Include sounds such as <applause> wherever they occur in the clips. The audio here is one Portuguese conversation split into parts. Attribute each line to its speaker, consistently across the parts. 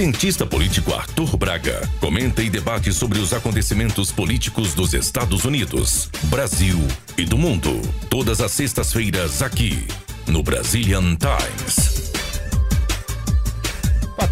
Speaker 1: cientista político Arthur Braga comenta e debate sobre os acontecimentos políticos dos Estados Unidos, Brasil e do mundo. Todas as sextas-feiras aqui no Brazilian Times.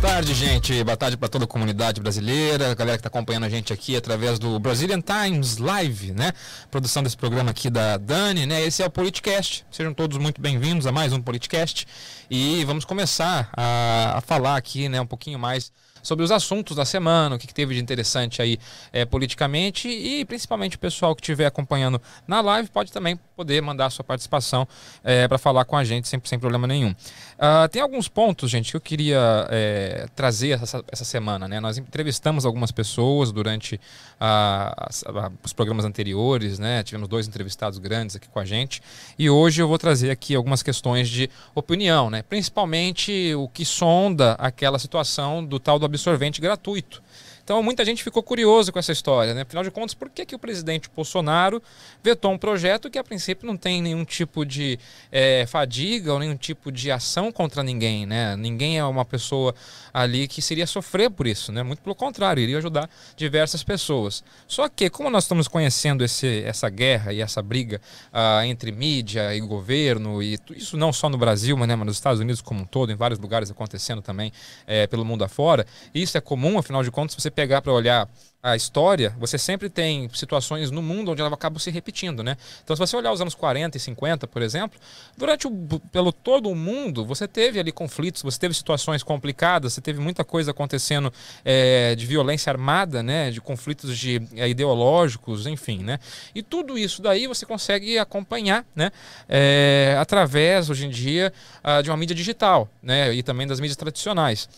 Speaker 2: Tarde, gente. Boa tarde para toda a comunidade brasileira, a galera que está acompanhando a gente aqui através do Brazilian Times Live, né? Produção desse programa aqui da Dani, né? Esse é o Politicast. Sejam todos muito bem-vindos a mais um Politicast. E vamos começar a, a falar aqui, né, um pouquinho mais sobre os assuntos da semana, o que, teve de interessante aí é, politicamente e principalmente o pessoal que estiver acompanhando na live pode também poder mandar sua participação é, para falar com a gente sem, sem problema nenhum. Uh, tem alguns pontos, gente, que eu queria é, trazer essa, essa semana. Né? Nós entrevistamos algumas pessoas durante uh, os programas anteriores, né? tivemos dois entrevistados grandes aqui com a gente e hoje eu vou trazer aqui algumas questões de opinião, né? principalmente o que sonda aquela situação do tal do absorvente gratuito. Então muita gente ficou curioso com essa história, né? Afinal de contas, por que, que o presidente Bolsonaro vetou um projeto que a princípio não tem nenhum tipo de é, fadiga ou nenhum tipo de ação contra ninguém, né? Ninguém é uma pessoa ali que seria sofrer por isso, né? Muito pelo contrário, iria ajudar diversas pessoas. Só que, como nós estamos conhecendo esse, essa guerra e essa briga uh, entre mídia e governo, e isso não só no Brasil, mas, né, mas nos Estados Unidos como um todo, em vários lugares acontecendo também é, pelo mundo afora, isso é comum, afinal de contas, você pegar para olhar a história, você sempre tem situações no mundo onde ela acaba se repetindo, né? Então, se você olhar os anos 40 e 50, por exemplo, durante o, pelo todo o mundo, você teve ali conflitos, você teve situações complicadas, você teve muita coisa acontecendo é, de violência armada, né? De conflitos de, é, ideológicos, enfim, né? E tudo isso daí você consegue acompanhar, né? É, através, hoje em dia, uh, de uma mídia digital, né? E também das mídias tradicionais.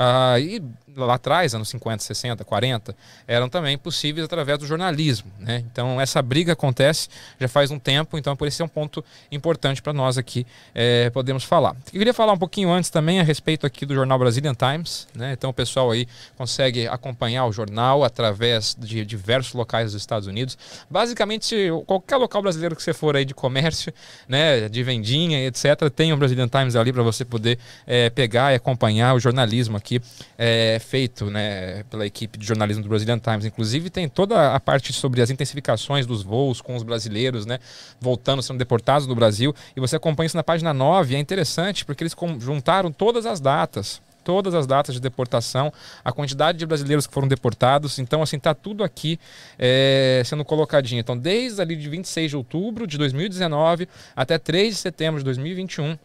Speaker 2: Uh, e lá atrás, anos 50, 60, 40, eram também possíveis através do jornalismo. Né? Então, essa briga acontece já faz um tempo, então por isso é um ponto importante para nós aqui é, podemos falar. Eu queria falar um pouquinho antes também a respeito aqui do jornal Brazilian Times. Né? Então, o pessoal aí consegue acompanhar o jornal através de diversos locais dos Estados Unidos. Basicamente, qualquer local brasileiro que você for aí de comércio, né, de vendinha, etc., tem o Brazilian Times ali para você poder é, pegar e acompanhar o jornalismo aqui é, feito né, pela equipe de jornalismo do Brazilian Times. Inclusive, tem toda a parte sobre as intensificações dos voos com os brasileiros, né, voltando, sendo deportados do Brasil. E você acompanha isso na página 9. É interessante porque eles juntaram todas as datas todas as datas de deportação, a quantidade de brasileiros que foram deportados. Então, assim, tá tudo aqui é, sendo colocadinho. Então, desde ali de 26 de outubro de 2019 até 3 de setembro de 2021 você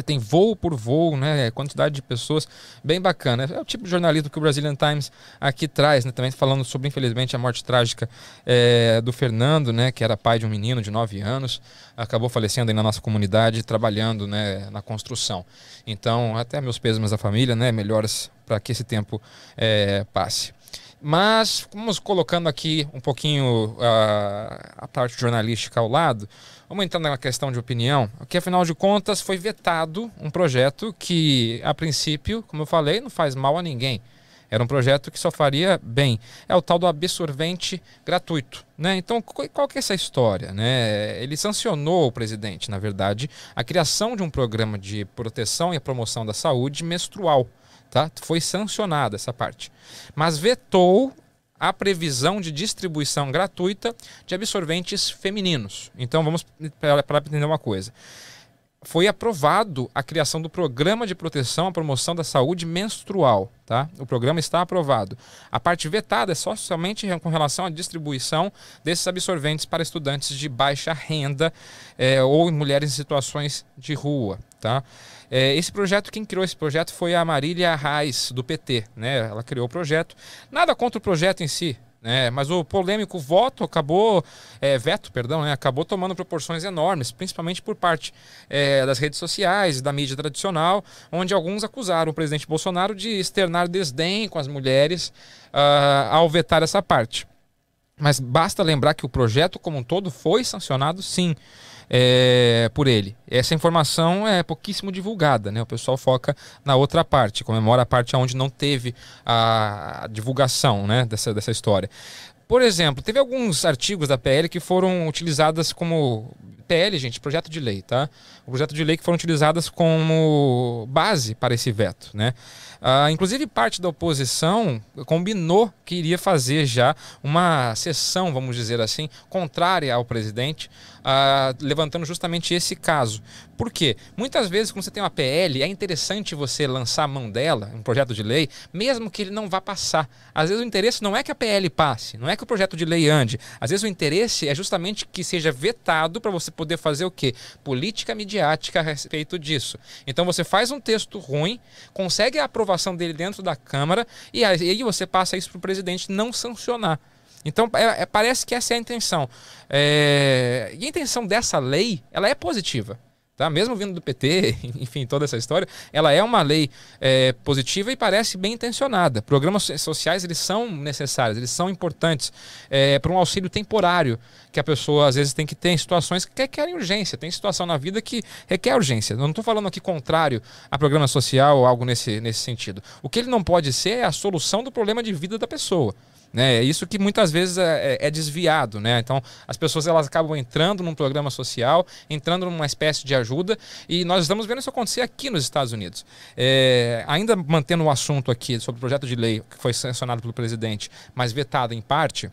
Speaker 2: tem voo por voo, né? Quantidade de pessoas, bem bacana. É o tipo de jornalismo que o Brazilian Times aqui traz, né? Também falando sobre, infelizmente, a morte trágica é, do Fernando, né? Que era pai de um menino de 9 anos, acabou falecendo aí na nossa comunidade, trabalhando, né? Na construção. Então, até meus pesos à família, né? Melhoras para que esse tempo é, passe. Mas vamos colocando aqui um pouquinho a, a parte jornalística ao lado. Vamos entrar na questão de opinião, que afinal de contas foi vetado um projeto que, a princípio, como eu falei, não faz mal a ninguém. Era um projeto que só faria bem. É o tal do absorvente gratuito. Né? Então, qual que é essa história? Né? Ele sancionou, o presidente, na verdade, a criação de um programa de proteção e promoção da saúde menstrual. Tá? Foi sancionada essa parte. Mas vetou a previsão de distribuição gratuita de absorventes femininos. Então vamos para entender uma coisa. Foi aprovado a criação do Programa de Proteção à Promoção da Saúde Menstrual. Tá? O programa está aprovado. A parte vetada é só somente com relação à distribuição desses absorventes para estudantes de baixa renda é, ou mulheres em situações de rua. Tá? É, esse projeto, quem criou esse projeto foi a Marília Reis, do PT. Né? Ela criou o projeto. Nada contra o projeto em si, né? Mas o polêmico voto acabou, é, veto, perdão, né? acabou tomando proporções enormes, principalmente por parte é, das redes sociais da mídia tradicional, onde alguns acusaram o presidente Bolsonaro de externar desdém com as mulheres uh, ao vetar essa parte. Mas basta lembrar que o projeto como um todo foi sancionado, sim é, por ele. Essa informação é pouquíssimo divulgada, né? O pessoal foca na outra parte, comemora a parte onde não teve a divulgação né? dessa, dessa história. Por exemplo, teve alguns artigos da PL que foram utilizadas como PL, gente, projeto de lei, tá? O projeto de lei que foram utilizadas como base para esse veto, né? Uh, inclusive, parte da oposição combinou que iria fazer já uma sessão, vamos dizer assim, contrária ao presidente, levantando justamente esse caso. Por quê? Muitas vezes, quando você tem uma PL, é interessante você lançar a mão dela, um projeto de lei, mesmo que ele não vá passar. Às vezes o interesse não é que a PL passe, não é que o projeto de lei ande. Às vezes o interesse é justamente que seja vetado para você poder fazer o quê? Política midiática a respeito disso. Então você faz um texto ruim, consegue a aprovação dele dentro da Câmara e aí você passa isso para o presidente não sancionar. Então, é, é, parece que essa é a intenção. É, e a intenção dessa lei, ela é positiva. Tá? Mesmo vindo do PT, <laughs> enfim, toda essa história, ela é uma lei é, positiva e parece bem intencionada. Programas sociais, eles são necessários, eles são importantes é, para um auxílio temporário que a pessoa às vezes tem que ter em situações que requerem urgência. Tem situação na vida que requer urgência. Não estou falando aqui contrário a programa social ou algo nesse, nesse sentido. O que ele não pode ser é a solução do problema de vida da pessoa. Né? É isso que muitas vezes é, é, é, desviado. Né? Então, as pessoas elas acabam entrando num programa social, entrando numa espécie de ajuda, e nós estamos vendo isso acontecer aqui nos Estados Unidos. É, ainda mantendo o assunto aqui sobre o projeto de lei que foi sancionado pelo presidente, mas vetado em parte.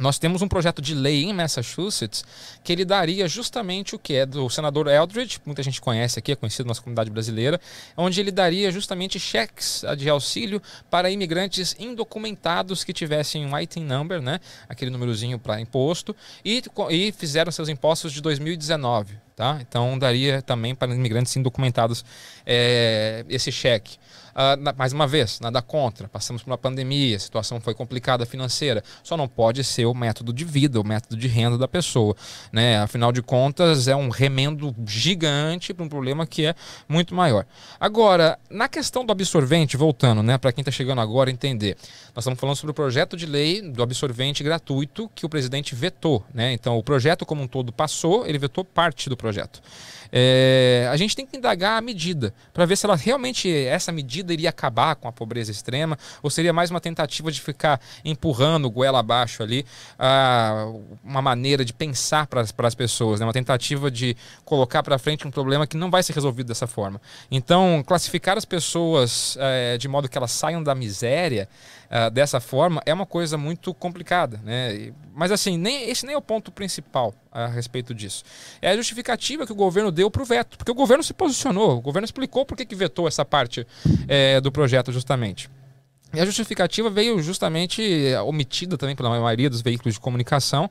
Speaker 2: Nós temos um projeto de lei em Massachusetts que ele daria justamente o que é do senador Eldridge, muita gente conhece aqui, é conhecido na nossa comunidade brasileira, onde ele daria justamente cheques de auxílio para imigrantes indocumentados que tivessem um ITIN number, né, aquele númerozinho para imposto, e, e fizeram seus impostos de 2019. Tá? Então daria também para imigrantes indocumentados é, esse cheque. Uh, na, mais uma vez, nada contra. Passamos por uma pandemia, a situação foi complicada financeira. Só não pode ser o método de vida, o método de renda da pessoa. Né? Afinal de contas, é um remendo gigante para um problema que é muito maior. Agora, na questão do absorvente, voltando, né, para quem está chegando agora entender, nós estamos falando sobre o projeto de lei do absorvente gratuito que o presidente vetou. Né? Então, o projeto como um todo passou, ele vetou parte do projeto projeto. É, a gente tem que indagar a medida para ver se ela realmente essa medida iria acabar com a pobreza extrema ou seria mais uma tentativa de ficar empurrando goela abaixo ali uma maneira de pensar para as pessoas, né? uma tentativa de colocar para frente um problema que não vai ser resolvido dessa forma. Então, classificar as pessoas é, de modo que elas saiam da miséria uh, dessa forma é uma coisa muito complicada. Né? Mas assim, nem, esse nem é o ponto principal a respeito disso. É a justificativa que o governo deu para o veto, porque o governo se posicionou, o governo explicou por que, que vetou essa parte é, do projeto justamente. E a justificativa veio justamente eh, omitida também pela maioria dos veículos de comunicação,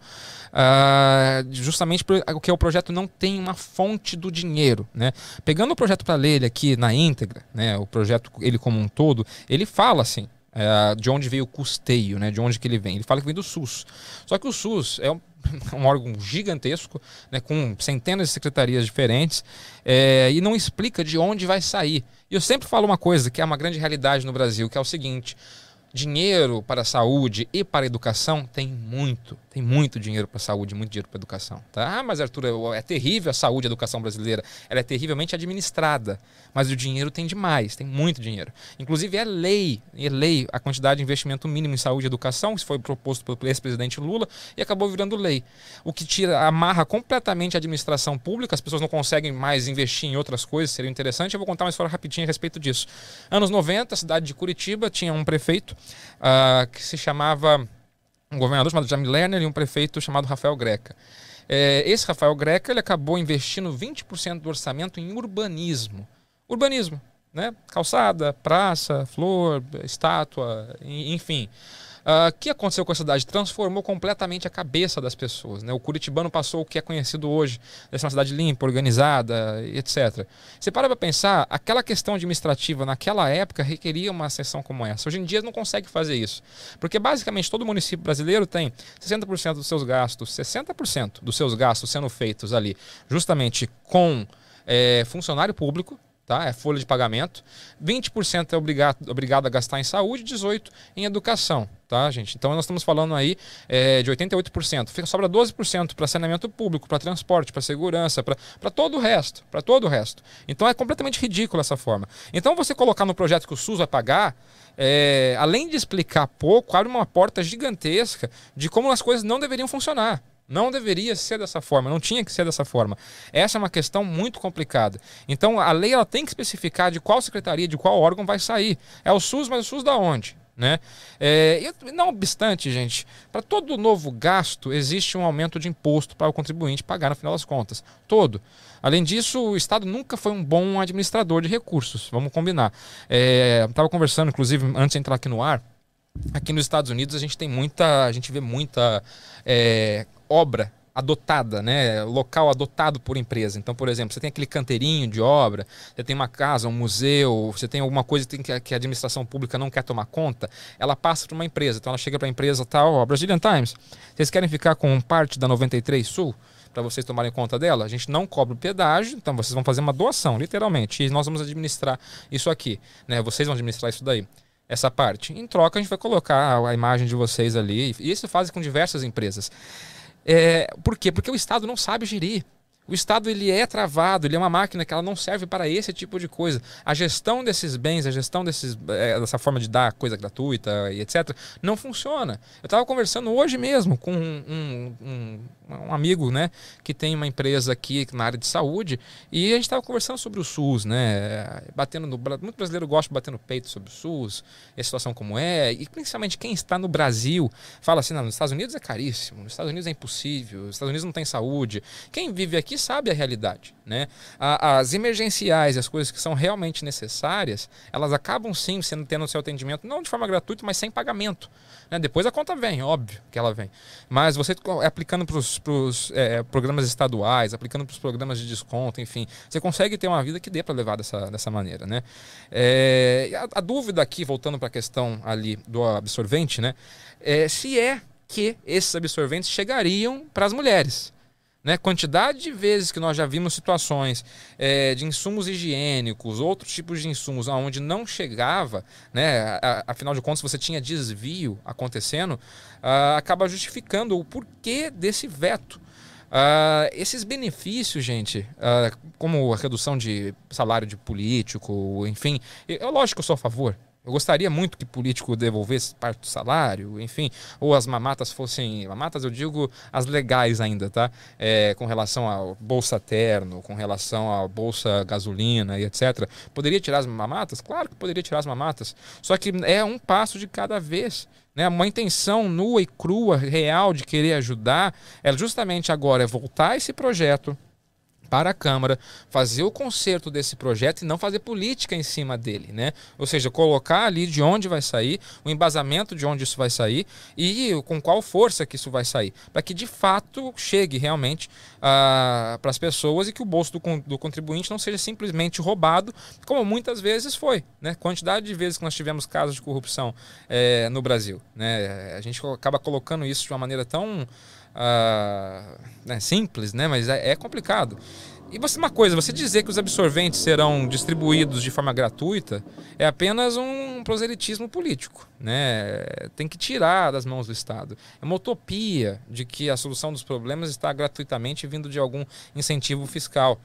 Speaker 2: uh, justamente porque o projeto não tem uma fonte do dinheiro. Né? Pegando o projeto para ler ele aqui na íntegra, né, o projeto ele como um todo, ele fala assim, é, de onde veio o custeio, né? De onde que ele vem? Ele fala que vem do SUS. Só que o SUS é um, <laughs> um órgão gigantesco, né? Com centenas de secretarias diferentes é, e não explica de onde vai sair. E eu sempre falo uma coisa que é uma grande realidade no Brasil, que é o seguinte: dinheiro para a saúde e para a educação tem muito. Tem muito dinheiro para a saúde, muito dinheiro para a educação. Tá? Ah, mas Arthur, é, é terrível a saúde e a educação brasileira. Ela é terrivelmente administrada. Mas o dinheiro tem demais, tem muito dinheiro. Inclusive é lei, é lei a quantidade de investimento mínimo em saúde e educação, que foi proposto pelo ex-presidente Lula e acabou virando lei. O que tira, amarra completamente a administração pública, as pessoas não conseguem mais investir em outras coisas, seria interessante. Eu vou contar uma história rapidinha a respeito disso. Anos 90, a cidade de Curitiba tinha um prefeito uh, que se chamava um governador chamado Jamie Lerner e um prefeito chamado Rafael Greca. É, esse Rafael Greca ele acabou investindo 20% do orçamento em urbanismo. Urbanismo, né? Calçada, praça, flor, estátua, enfim. Ah, o uh, que aconteceu com a cidade? Transformou completamente a cabeça das pessoas. Né? O curitibano passou o que é conhecido hoje, de ser uma cidade limpa, organizada, etc. Você para para pensar, aquela questão administrativa naquela época requeria uma sessão como essa. Hoje em dia não consegue fazer isso. Porque basicamente todo município brasileiro tem 60% dos seus gastos, 60% dos seus gastos sendo feitos ali justamente com é, funcionário público, tá? É folha de pagamento. 20% é obrigado, obrigado a gastar em saúde, 18% em educação, tá, gente? Então nós estamos falando aí é, de 88%. Fica, sobra 12% para saneamento público, para transporte, para segurança, para todo o resto, para todo o resto. Então é completamente ridículo essa forma. Então você colocar no projeto que o SUS vai pagar, é, além de explicar pouco, abre uma porta gigantesca de como as coisas não deveriam funcionar. Não deveria ser dessa forma, não tinha que ser dessa forma. Essa é uma questão muito complicada. Então, a lei ela tem que especificar de qual secretaria, de qual órgão vai sair. É o SUS, mas o SUS da onde? Né? É, não obstante, gente, para todo novo gasto existe um aumento de imposto para o contribuinte pagar no final das contas. Todo. Além disso, o Estado nunca foi um bom administrador de recursos, vamos combinar. É, Estava conversando, inclusive, antes de entrar aqui no ar, aqui nos Estados Unidos a gente tem muita, a gente vê muita é, obra adotada, né? Local adotado por empresa. Então, por exemplo, você tem aquele canteirinho de obra, você tem uma casa, um museu, você tem alguma coisa que a administração pública não quer tomar conta, ela passa para uma empresa. Então, ela chega para a empresa tal, ó, Brazilian Times, vocês querem ficar com parte da 93 Sul? Para vocês tomarem conta dela, a gente não cobra o pedágio, então vocês vão fazer uma doação, literalmente, e nós vamos administrar isso aqui, né? Vocês vão administrar isso daí essa parte. Em troca, a gente vai colocar a imagem de vocês ali. E isso faz com diversas empresas. É, por quê? Porque o Estado não sabe gerir. O Estado ele é travado, ele é uma máquina que ela não serve para esse tipo de coisa. A gestão desses bens, a gestão desses, é, dessa forma de dar coisa gratuita e etc., não funciona. Eu estava conversando hoje mesmo com um, um, um, amigo né, que tem uma empresa aqui na área de saúde e a gente estava conversando sobre o SUS, né, batendo no, muito brasileiro gosta de bater no peito sobre o SUS, a situação como é, e principalmente quem está no Brasil fala assim: não, nos Estados Unidos é caríssimo, nos Estados Unidos é impossível, nos Estados Unidos não tem saúde. Quem vive aqui sabe a realidade. Né? As emergenciais, as coisas que são realmente necessárias, elas acabam sim sendo tendo seu atendimento, não de forma gratuita, mas sem pagamento. Né? Depois a conta vem, óbvio que ela vem. Mas você aplicando para os é, programas estaduais, aplicando para os programas de desconto, enfim, você consegue ter uma vida que dê para levar dessa, dessa maneira. Né? É, a, a, dúvida aqui, voltando para a questão ali do absorvente, né? É, se é que esses absorventes chegariam para as mulheres. Né? Quantidade de vezes que nós já vimos situações é, de insumos higiênicos, outros tipos de insumos, onde não chegava, né? afinal de contas você tinha desvio acontecendo, uh, acaba justificando o porquê desse veto. Uh, esses benefícios, gente, uh, como a redução de salário de político, enfim, eu, lógico que eu sou a favor, eu gostaria muito que político devolvesse parte do salário, enfim, ou as mamatas fossem. Mamatas, eu digo as legais ainda, tá? É, com relação ao Bolsa Terno, com relação à Bolsa Gasolina e etc. Poderia tirar as mamatas? Claro que poderia tirar as mamatas. Só que é um passo de cada vez. Né? Uma intenção nua e crua, real, de querer ajudar, é justamente agora é voltar esse projeto para a Câmara, fazer o conserto desse projeto e não fazer política em cima dele, né? Ou seja, colocar ali de onde vai sair, o embasamento de onde isso vai sair e com qual força que isso vai sair, para que de fato chegue realmente uh, para as pessoas e que o bolso do, do, contribuinte não seja simplesmente roubado, como muitas vezes foi, né? Quantidade de vezes que nós tivemos casos de corrupção é, no Brasil, né? A gente acaba colocando isso de uma maneira tão uh, né, simples, né? Mas é, é complicado. E você, uma coisa, você dizer que os absorventes serão distribuídos de forma gratuita é apenas um proselitismo político. Né? Tem que tirar das mãos do Estado. É uma utopia de que a solução dos problemas está gratuitamente vindo de algum incentivo fiscal.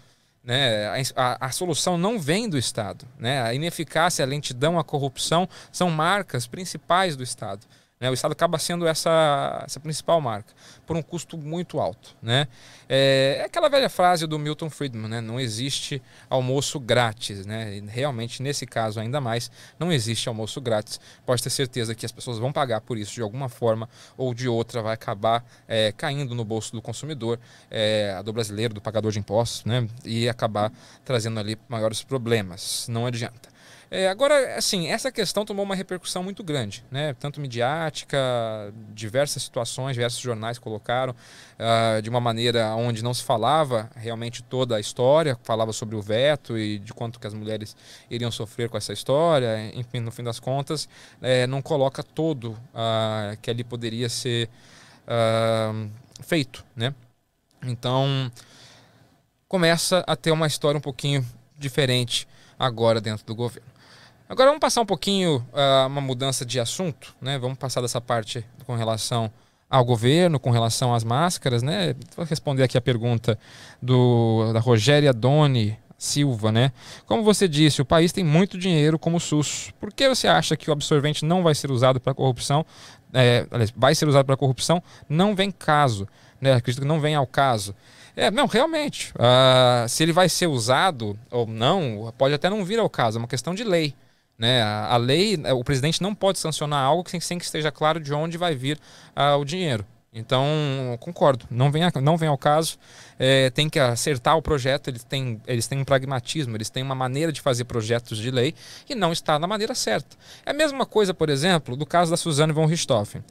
Speaker 2: Né? A, a, a, solução não vem do Estado. Né? A ineficácia, a lentidão, a corrupção são marcas principais do Estado. Né? O Estado acaba sendo essa, essa principal marca, por um custo muito alto. Né? É, é aquela velha frase do Milton Friedman, né? não existe almoço grátis. Né? Realmente, nesse caso ainda mais, não existe almoço grátis. Pode ter certeza que as pessoas vão pagar por isso de alguma forma ou de outra, vai acabar é, caindo no bolso do consumidor, é, do brasileiro, do pagador de impostos, né? e acabar trazendo ali maiores problemas. Não adianta. É, agora, assim, essa questão tomou uma repercussão muito grande, né? Tanto midiática, diversas situações, diversos jornais colocaram uh, de uma maneira onde não se falava realmente toda a história, falava sobre o veto e de quanto que as mulheres iriam sofrer com essa história, enfim, no fim das contas, é, não coloca todo uh, que ali poderia ser uh, feito, né? Então, começa a ter uma história um pouquinho diferente agora dentro do governo. Agora vamos passar um pouquinho uh, uma mudança de assunto, né? Vamos passar dessa parte com relação ao governo, com relação às máscaras, né? Vou responder aqui a pergunta do, da Rogéria Doni Silva, né? Como você disse, o país tem muito dinheiro como SUS. Por que você acha que o absorvente não vai ser usado para corrupção? É, vai ser usado para corrupção? Não vem caso, né? Acredito que não vem ao caso. É, não, realmente. Uh, se ele vai ser usado ou não, pode até não vir ao caso, é uma questão de lei. Né? A, lei, é, o presidente não pode sancionar algo sem, sem que esteja claro de onde vai vir uh, o dinheiro. Então, concordo, não vem, a, não vem ao caso, é, tem que acertar o projeto, eles têm, eles têm um pragmatismo, eles têm uma maneira de fazer projetos de lei e não está na maneira certa. É a mesma coisa, por exemplo, do caso da Suzane von Richthofen.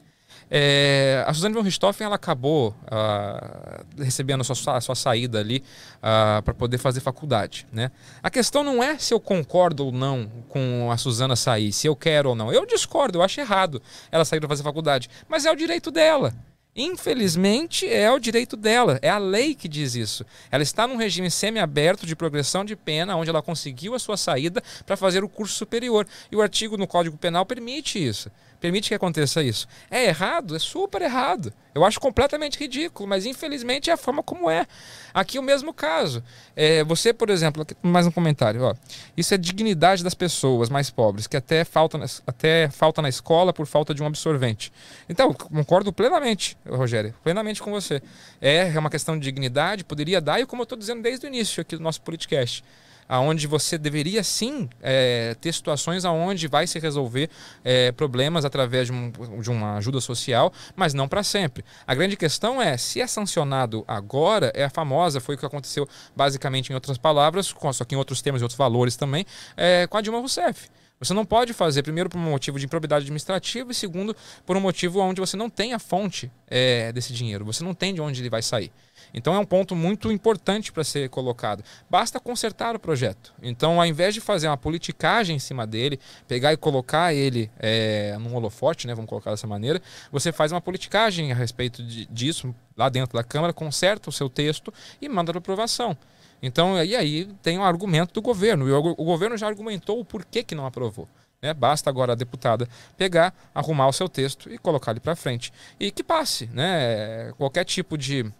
Speaker 2: É, a Suzane von Richthofen ela acabou uh, recebendo a sua, a sua, saída ali uh, para poder fazer faculdade. Né? A questão não é se eu concordo ou não com a Suzana sair, se eu quero ou não. Eu discordo, eu acho errado ela sair para fazer faculdade, mas é o direito dela. Infelizmente, é o direito dela, é a lei que diz isso. Ela está num regime semiaberto de progressão de pena, onde ela conseguiu a sua saída para fazer o curso superior. E o artigo no Código Penal permite isso permite que aconteça isso. É errado? É super errado. Eu acho completamente ridículo, mas infelizmente é a forma como é. Aqui o mesmo caso. É, você, por exemplo, mais um comentário. Ó, isso é dignidade das pessoas mais pobres, que até falta, até falta na escola por falta de um absorvente. Então, concordo plenamente, Rogério, plenamente com você. É, é uma questão de dignidade, poderia dar, e como eu estou dizendo desde o início aqui do nosso podcast aonde você deveria sim é, ter situações aonde vai se resolver é, problemas através de, um, de, uma ajuda social, mas não para sempre. A grande questão é se é sancionado agora, é a famosa, foi o que aconteceu basicamente em outras palavras, só que em outros termos e outros valores também, é, com a Dilma Rousseff. Você não pode fazer, primeiro, por um motivo de improbidade administrativa e, segundo, por um motivo onde você não tem a fonte é, desse dinheiro, você não tem de onde ele vai sair. Então é um ponto muito importante para ser colocado. Basta consertar o projeto. Então, ao invés de fazer uma politicagem em cima dele, pegar e colocar ele é, num holofote, né, vamos colocar dessa maneira, você faz uma politicagem a respeito de, disso lá dentro da Câmara, conserta o seu texto e manda para aprovação. Então, e aí tem um argumento do governo. E o, o governo já argumentou o porquê que não aprovou. Né? Basta agora a deputada pegar, arrumar o seu texto e colocar ele para frente. E que passe. Né? Qualquer tipo de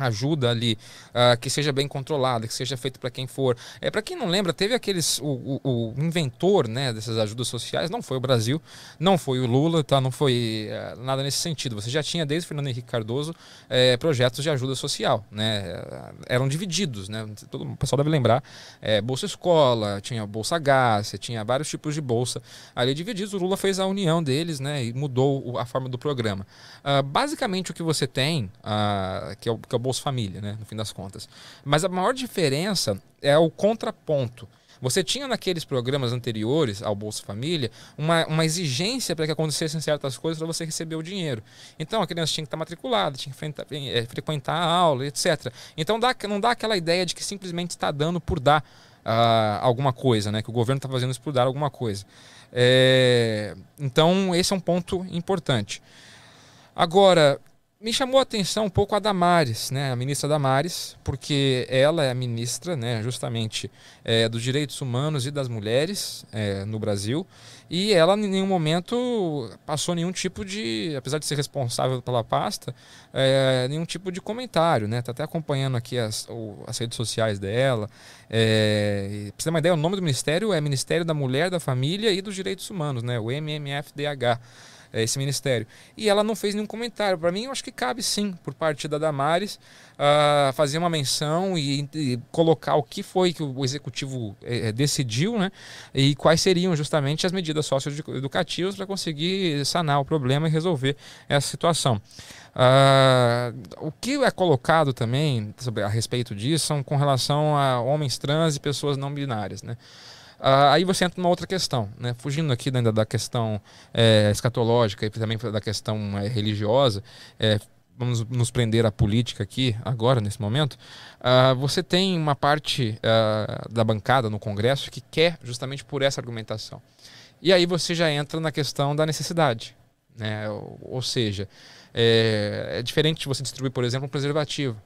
Speaker 2: ajuda ali uh, que seja bem controlada, que seja feito para quem for. É para quem não lembra, teve aqueles o, o, o, inventor, né, dessas ajudas sociais, não foi o Brasil, não foi o Lula, tá, não foi uh, nada nesse sentido. Você já tinha desde Fernando Henrique Cardoso uh, projetos de ajuda social, né? Eram divididos, né? Todo o pessoal deve lembrar, é, bolsa escola, tinha bolsa gás, tinha vários tipos de bolsa ali divididos. O Lula fez a união deles, né, e mudou a forma do programa. Ah, basicamente o que você tem, ah, que é o, que é o Bolsa Família, né, no fim das contas. Mas a maior diferença é o contraponto. Você tinha naqueles programas anteriores ao Bolsa Família uma, uma exigência para que acontecessem certas coisas para você receber o dinheiro. Então a criança tinha que estar matriculada, tinha que é, frequentar a aula, etc. Então dá, não dá aquela ideia de que simplesmente está dando por dar uh, alguma coisa, né? que o governo está fazendo isso por dar alguma coisa. É, então esse é um ponto importante. Agora, me chamou a atenção um pouco a Damares, né, a ministra Damares, porque ela é a ministra, né, justamente é, dos direitos humanos e das mulheres é, no Brasil, e ela em nenhum momento passou nenhum tipo de, apesar de ser responsável pela pasta, é, nenhum tipo de comentário, né, tá até acompanhando aqui as, as redes sociais dela. É, pra você ter uma ideia, o nome do ministério é Ministério da Mulher, da Família e dos Direitos Humanos, né, o MMFDH. É, esse ministério. E ela não fez nenhum comentário. Para mim, eu acho que cabe sim, por parte da Damares, uh, fazer uma menção e, e, colocar o que foi que o executivo é, decidiu, né? E quais seriam justamente as medidas socioeducativas para conseguir sanar o problema e resolver essa situação. Uh, o que é colocado também sobre, a respeito disso são com relação a homens trans e pessoas não binárias, né? Uh, aí você entra numa outra questão, né? fugindo aqui ainda da questão é, escatológica e também da questão é, religiosa, é, vamos nos prender à política aqui agora, nesse momento, uh, você tem uma parte uh, da bancada no Congresso que quer justamente por essa argumentação. E aí você já entra na questão da necessidade. Né? Ou, ou seja, é, é diferente de você distribuir, por exemplo, um preservativo.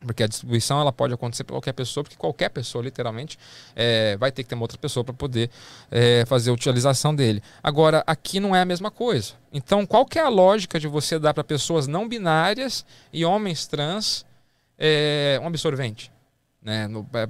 Speaker 2: Porque a distribuição ela pode acontecer para qualquer pessoa, porque qualquer pessoa, literalmente, é, vai ter que ter uma outra pessoa para poder é, fazer a utilização dele. Agora, aqui não é a mesma coisa. Então, qual que é a lógica de você dar para pessoas não binárias e homens trans é, um absorvente? Né? No, é,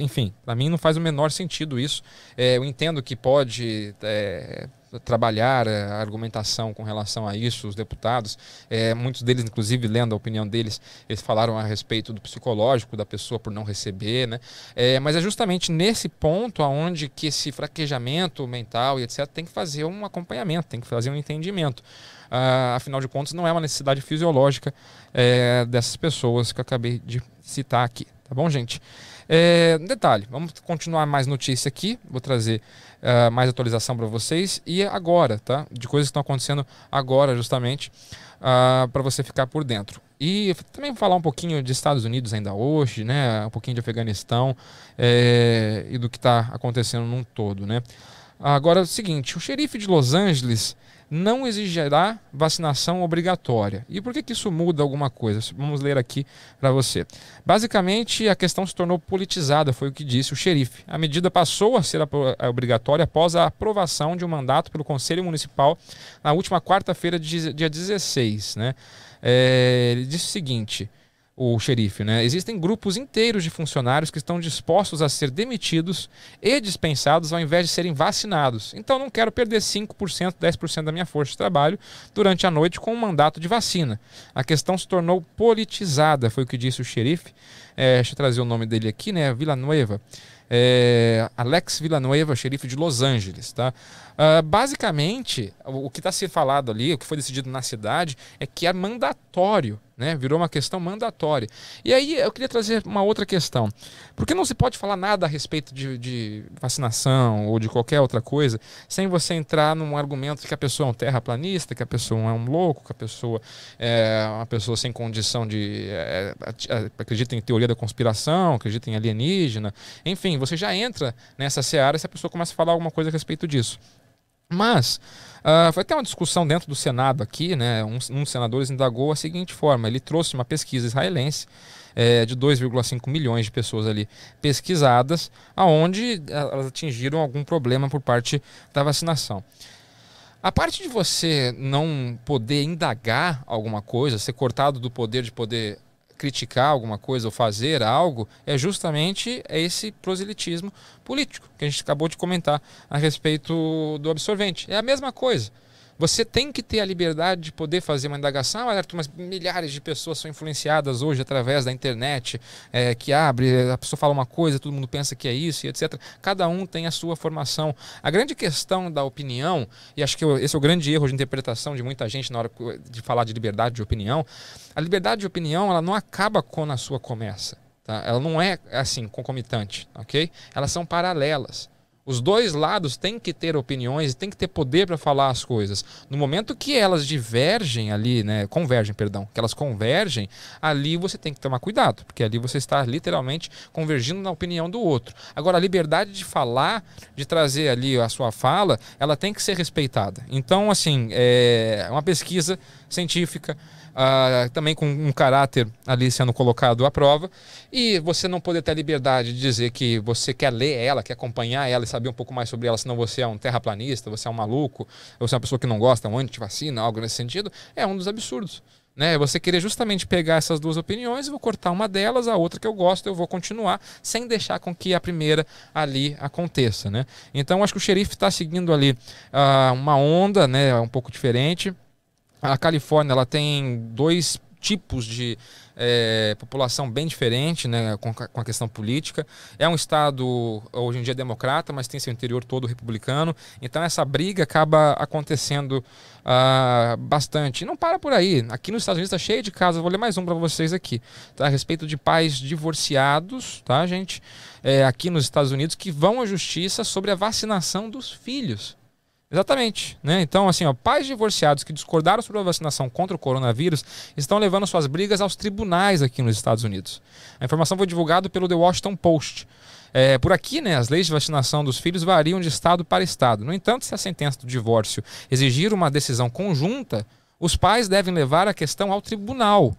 Speaker 2: enfim, para mim não faz o menor sentido isso. É, eu entendo que pode é, trabalhar é, a argumentação com relação a isso, os deputados, é, muitos deles, inclusive, lendo a opinião deles, eles falaram a respeito do psicológico da pessoa por não receber, né? É, mas é justamente nesse ponto aonde que esse fraquejamento mental e etc. tem que fazer um acompanhamento, tem que fazer um entendimento. Uh, afinal de contas, não é uma necessidade fisiológica é, dessas pessoas que eu acabei de citar aqui. Tá bom, gente? É, detalhe, vamos continuar mais notícia aqui. Vou trazer uh, mais atualização para vocês. E agora, tá? De coisas que estão acontecendo agora, justamente, uh, para você ficar por dentro. E também falar um pouquinho de Estados Unidos ainda hoje, né? Um pouquinho de Afeganistão é, e do que está acontecendo num todo, né? Agora, é o seguinte, o xerife de Los Angeles não exigirá vacinação obrigatória. E por que, que isso muda alguma coisa? Vamos ler aqui para você. Basicamente, a questão se tornou politizada, foi o que disse o xerife. A medida passou a ser obrigatória após a aprovação de um mandato pelo Conselho Municipal na última quarta-feira, dia 16. Né? É, ele disse o seguinte o xerife, né? Existem grupos inteiros de funcionários que estão dispostos a ser demitidos e dispensados ao invés de serem vacinados. Então não quero perder 5%, 10% da minha força de trabalho durante a noite com um mandato de vacina. A questão se tornou politizada, foi o que disse o xerife. É, deixa eu trazer o nome dele aqui, né? Villanueva. É, Alex Villanueva, xerife de Los Angeles, tá? Uh, basicamente, o, que está se falado ali, o que foi decidido na cidade, é que é mandatório né? Virou uma questão mandatória. E aí eu queria trazer uma outra questão. Por que não se pode falar nada a respeito de, de, vacinação ou de qualquer outra coisa sem você entrar num argumento que a pessoa é um terraplanista, que a pessoa é um louco, que a pessoa é uma pessoa sem condição de. É, acredita em teoria da conspiração, acredita em alienígena. Enfim, você já entra nessa seara se a pessoa começa a falar alguma coisa a respeito disso. Mas uh, foi até uma discussão dentro do Senado aqui, né? Um, um dos senadores indagou a seguinte forma: ele trouxe uma pesquisa israelense é, de 2,5 milhões de pessoas ali pesquisadas, aonde elas atingiram algum problema por parte da vacinação. A parte de você não poder indagar alguma coisa, ser cortado do poder de poder criticar alguma coisa ou fazer algo é justamente esse proselitismo político que a gente acabou de comentar a respeito do absorvente. É a mesma coisa. Você tem que ter a liberdade de poder fazer uma indagação. Ah, mas milhares de pessoas são influenciadas hoje através da internet, é, que abre, a pessoa fala uma coisa, todo mundo pensa que é isso etc. Cada um tem a sua formação. A grande questão da opinião, e acho que esse é o grande erro de interpretação de muita gente na hora de falar de liberdade de opinião, a liberdade de opinião ela não acaba quando a sua começa. Tá? Ela não é assim, concomitante, ok? Elas são paralelas. Os dois lados têm que ter opiniões e têm que ter poder para falar as coisas. No momento que elas divergem ali, né, convergem, perdão, que elas convergem, ali você tem que tomar cuidado, porque ali você está literalmente convergindo na opinião do outro. Agora, a liberdade de falar, de trazer ali a sua fala, ela tem que ser respeitada. Então, assim, é uma pesquisa científica, uh, também com um caráter ali sendo colocado à prova, e você não poder ter a liberdade de dizer que você quer ler ela, quer acompanhar ela e saber um pouco mais sobre ela, senão você é um terraplanista, você é um maluco, você é uma pessoa que não gosta, um anti-vacina, algo nesse sentido, é um dos absurdos. Né? Você querer justamente pegar essas duas opiniões, vou cortar uma delas, a outra que eu gosto, eu vou continuar, sem deixar com que a primeira ali aconteça. Né? Então, acho que o xerife está seguindo ali uh, uma onda né, um pouco diferente. A Califórnia ela tem dois tipos de é, população bem diferente né, com, com, a questão política. É um estado hoje em dia democrata, mas tem seu interior todo republicano. Então essa briga acaba acontecendo uh, bastante. E não para por aí. Aqui nos Estados Unidos está cheio de casos. Vou ler mais um para vocês aqui. Tá? A respeito de pais divorciados, tá, gente? É, aqui nos Estados Unidos que vão à justiça sobre a vacinação dos filhos. Exatamente. Né? Então, assim, ó, pais divorciados que discordaram sobre a vacinação contra o coronavírus estão levando suas brigas aos tribunais aqui nos Estados Unidos. A informação foi divulgada pelo The Washington Post. É, por aqui, né, as leis de vacinação dos filhos variam de estado para estado. No entanto, se a sentença do divórcio exigir uma decisão conjunta, os pais devem levar a questão ao tribunal.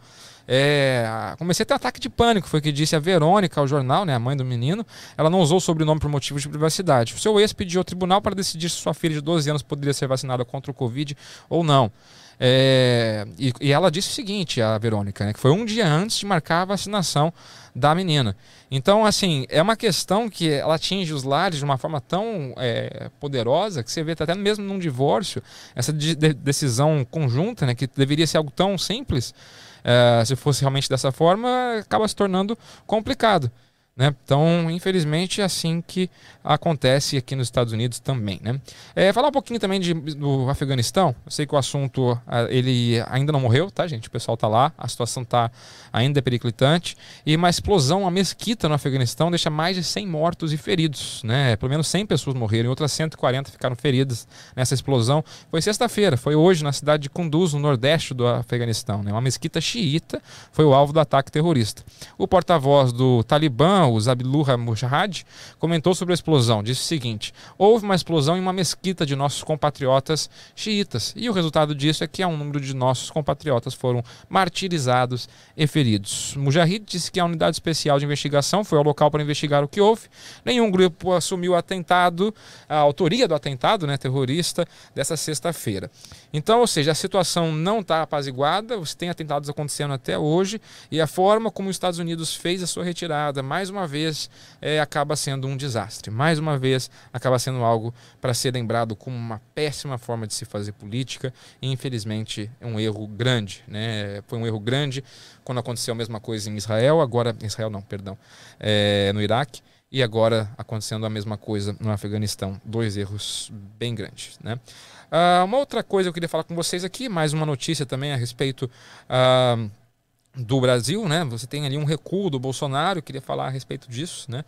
Speaker 2: É, comecei a ter ataque de pânico, foi o que disse a Verônica ao jornal, né, a mãe do menino. Ela não usou o sobrenome por motivos de privacidade. O seu ex pediu ao tribunal para decidir se sua filha de 12 anos poderia ser vacinada contra o Covid ou não. É, e, e, ela disse o seguinte, a Verônica, né, que foi um dia antes de marcar a vacinação da menina. Então, assim, é uma questão que ela atinge os lares de uma forma tão é, poderosa que você vê até mesmo num divórcio, essa de, de, decisão conjunta, né, que deveria ser algo tão simples, é, se fosse realmente dessa forma, acaba se tornando complicado. Né? Então, infelizmente, é assim que acontece aqui nos Estados Unidos também. Né? É, falar um pouquinho também de, do Afeganistão. Eu sei que o assunto ele ainda não morreu, tá, gente? O pessoal está lá, a situação está ainda periclitante. E uma explosão, uma mesquita no Afeganistão deixa mais de 100 mortos e feridos. Né? Pelo menos 100 pessoas morreram e outras 140 ficaram feridas nessa explosão. Foi sexta-feira, foi hoje na cidade de Kunduz, no nordeste do Afeganistão. Né? Uma mesquita xiita foi o alvo do ataque terrorista. O porta-voz do Talibã o Zabilullah Mujahid, comentou sobre a explosão. Disse o seguinte: houve uma explosão em uma mesquita de nossos compatriotas xiitas, e o resultado disso é que um número de nossos compatriotas foram martirizados e feridos. Mujahid disse que a unidade especial de investigação foi ao local para investigar o que houve. Nenhum grupo assumiu o atentado, a autoria do atentado né, terrorista dessa sexta-feira. Então, ou seja, a situação não está apaziguada, você tem atentados acontecendo até hoje, e a forma como os Estados Unidos fez a sua retirada, mais uma vez, é, acaba sendo um desastre. Mais uma vez, acaba sendo algo para ser lembrado como uma péssima forma de se fazer política, e infelizmente é um erro grande. Né? Foi um erro grande quando aconteceu a mesma coisa em Israel, agora, Israel não, perdão, é, no Iraque e agora acontecendo a mesma coisa no Afeganistão. Dois erros bem grandes. Né? Uh, uma outra coisa que eu queria falar com vocês aqui, mais uma notícia também a respeito uh, do Brasil, né? Você tem ali um recuo do Bolsonaro, queria falar a respeito disso, né?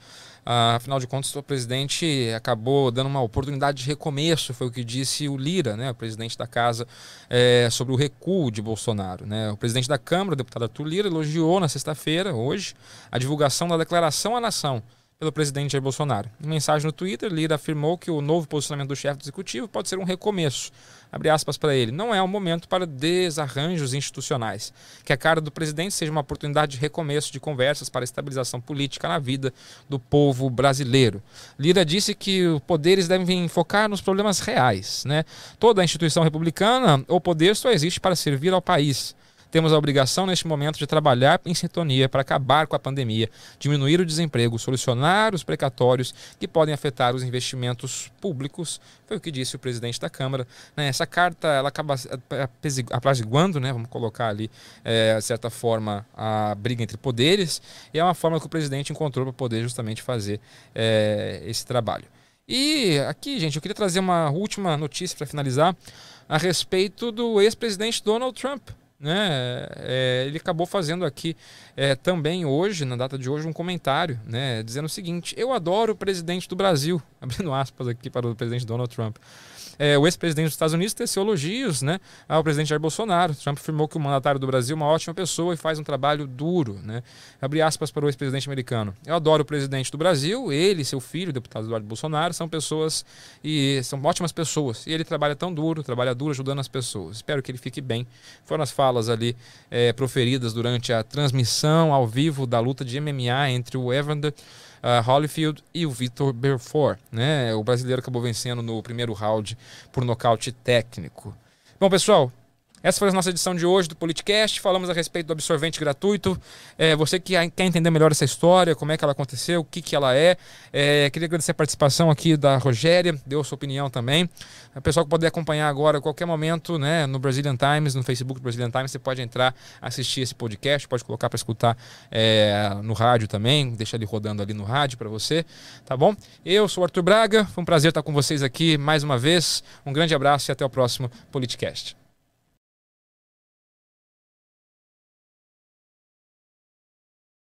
Speaker 2: Uh, afinal de contas, o presidente acabou dando uma oportunidade de recomeço, foi o que disse o Lira, né, o presidente da casa, é, sobre o recuo de Bolsonaro. Né? O presidente da Câmara, o deputado Arthur Lira, elogiou na sexta-feira, hoje, a divulgação da declaração à nação pelo presidente Jair Bolsonaro. Em mensagem no Twitter, Lira afirmou que o novo posicionamento do chefe do executivo pode ser um recomeço. Abre aspas para ele. Não é um momento para desarranjos institucionais. Que a cara do presidente seja uma oportunidade de recomeço de conversas para estabilização política na vida do povo brasileiro. Lira disse que os poderes devem focar nos problemas reais. Né? Toda instituição republicana, o poder só existe para servir ao país. Temos a obrigação neste momento de trabalhar em sintonia para acabar com a pandemia, diminuir o desemprego, solucionar os precatórios que podem afetar os investimentos públicos. Foi o que disse o presidente da Câmara. Né? Essa carta ela acaba apaziguando, né? vamos colocar ali, é, de certa forma, a briga entre poderes, e é uma forma que o presidente encontrou para poder justamente fazer é, esse trabalho. E aqui, gente, eu queria trazer uma última notícia para finalizar a respeito do ex-presidente Donald Trump né, é, ele acabou fazendo aqui é, também hoje, na data de hoje, um comentário, né, dizendo o seguinte: Eu adoro o presidente do Brasil, <laughs> abrindo aspas aqui para o presidente Donald Trump. É, o ex-presidente dos Estados Unidos teceu elogios né, ao presidente Jair Bolsonaro. Trump afirmou que o mandatário do Brasil é uma ótima pessoa e faz um trabalho duro. Né? Abre aspas para o ex-presidente americano. Eu adoro o presidente do Brasil, ele seu filho, o deputado Eduardo Bolsonaro, são pessoas e são ótimas pessoas. E ele trabalha tão duro, trabalha duro ajudando as pessoas. Espero que ele fique bem. Foram as falas ali é, proferidas durante a transmissão ao vivo da luta de MMA entre o Evander uh, Holyfield e o Vitor Belfort. Né? O brasileiro acabou vencendo no primeiro round por nocaute técnico. Bom, pessoal, essa foi a nossa edição de hoje do Politicast. Falamos a respeito do absorvente gratuito. É, você que quer entender melhor essa história, como é que ela aconteceu, o que, que ela é. é queria agradecer a participação aqui da Rogéria, deu sua opinião também. O pessoal que poder acompanhar agora a qualquer momento né, no Brazilian Times, no Facebook do Brazilian Times, você pode entrar, assistir esse podcast, pode colocar para escutar é, no rádio também, deixa ele rodando ali no rádio para você, tá bom? Eu sou o Arthur Braga, foi um prazer estar com vocês aqui mais uma vez. Um grande abraço e até o próximo Politicast.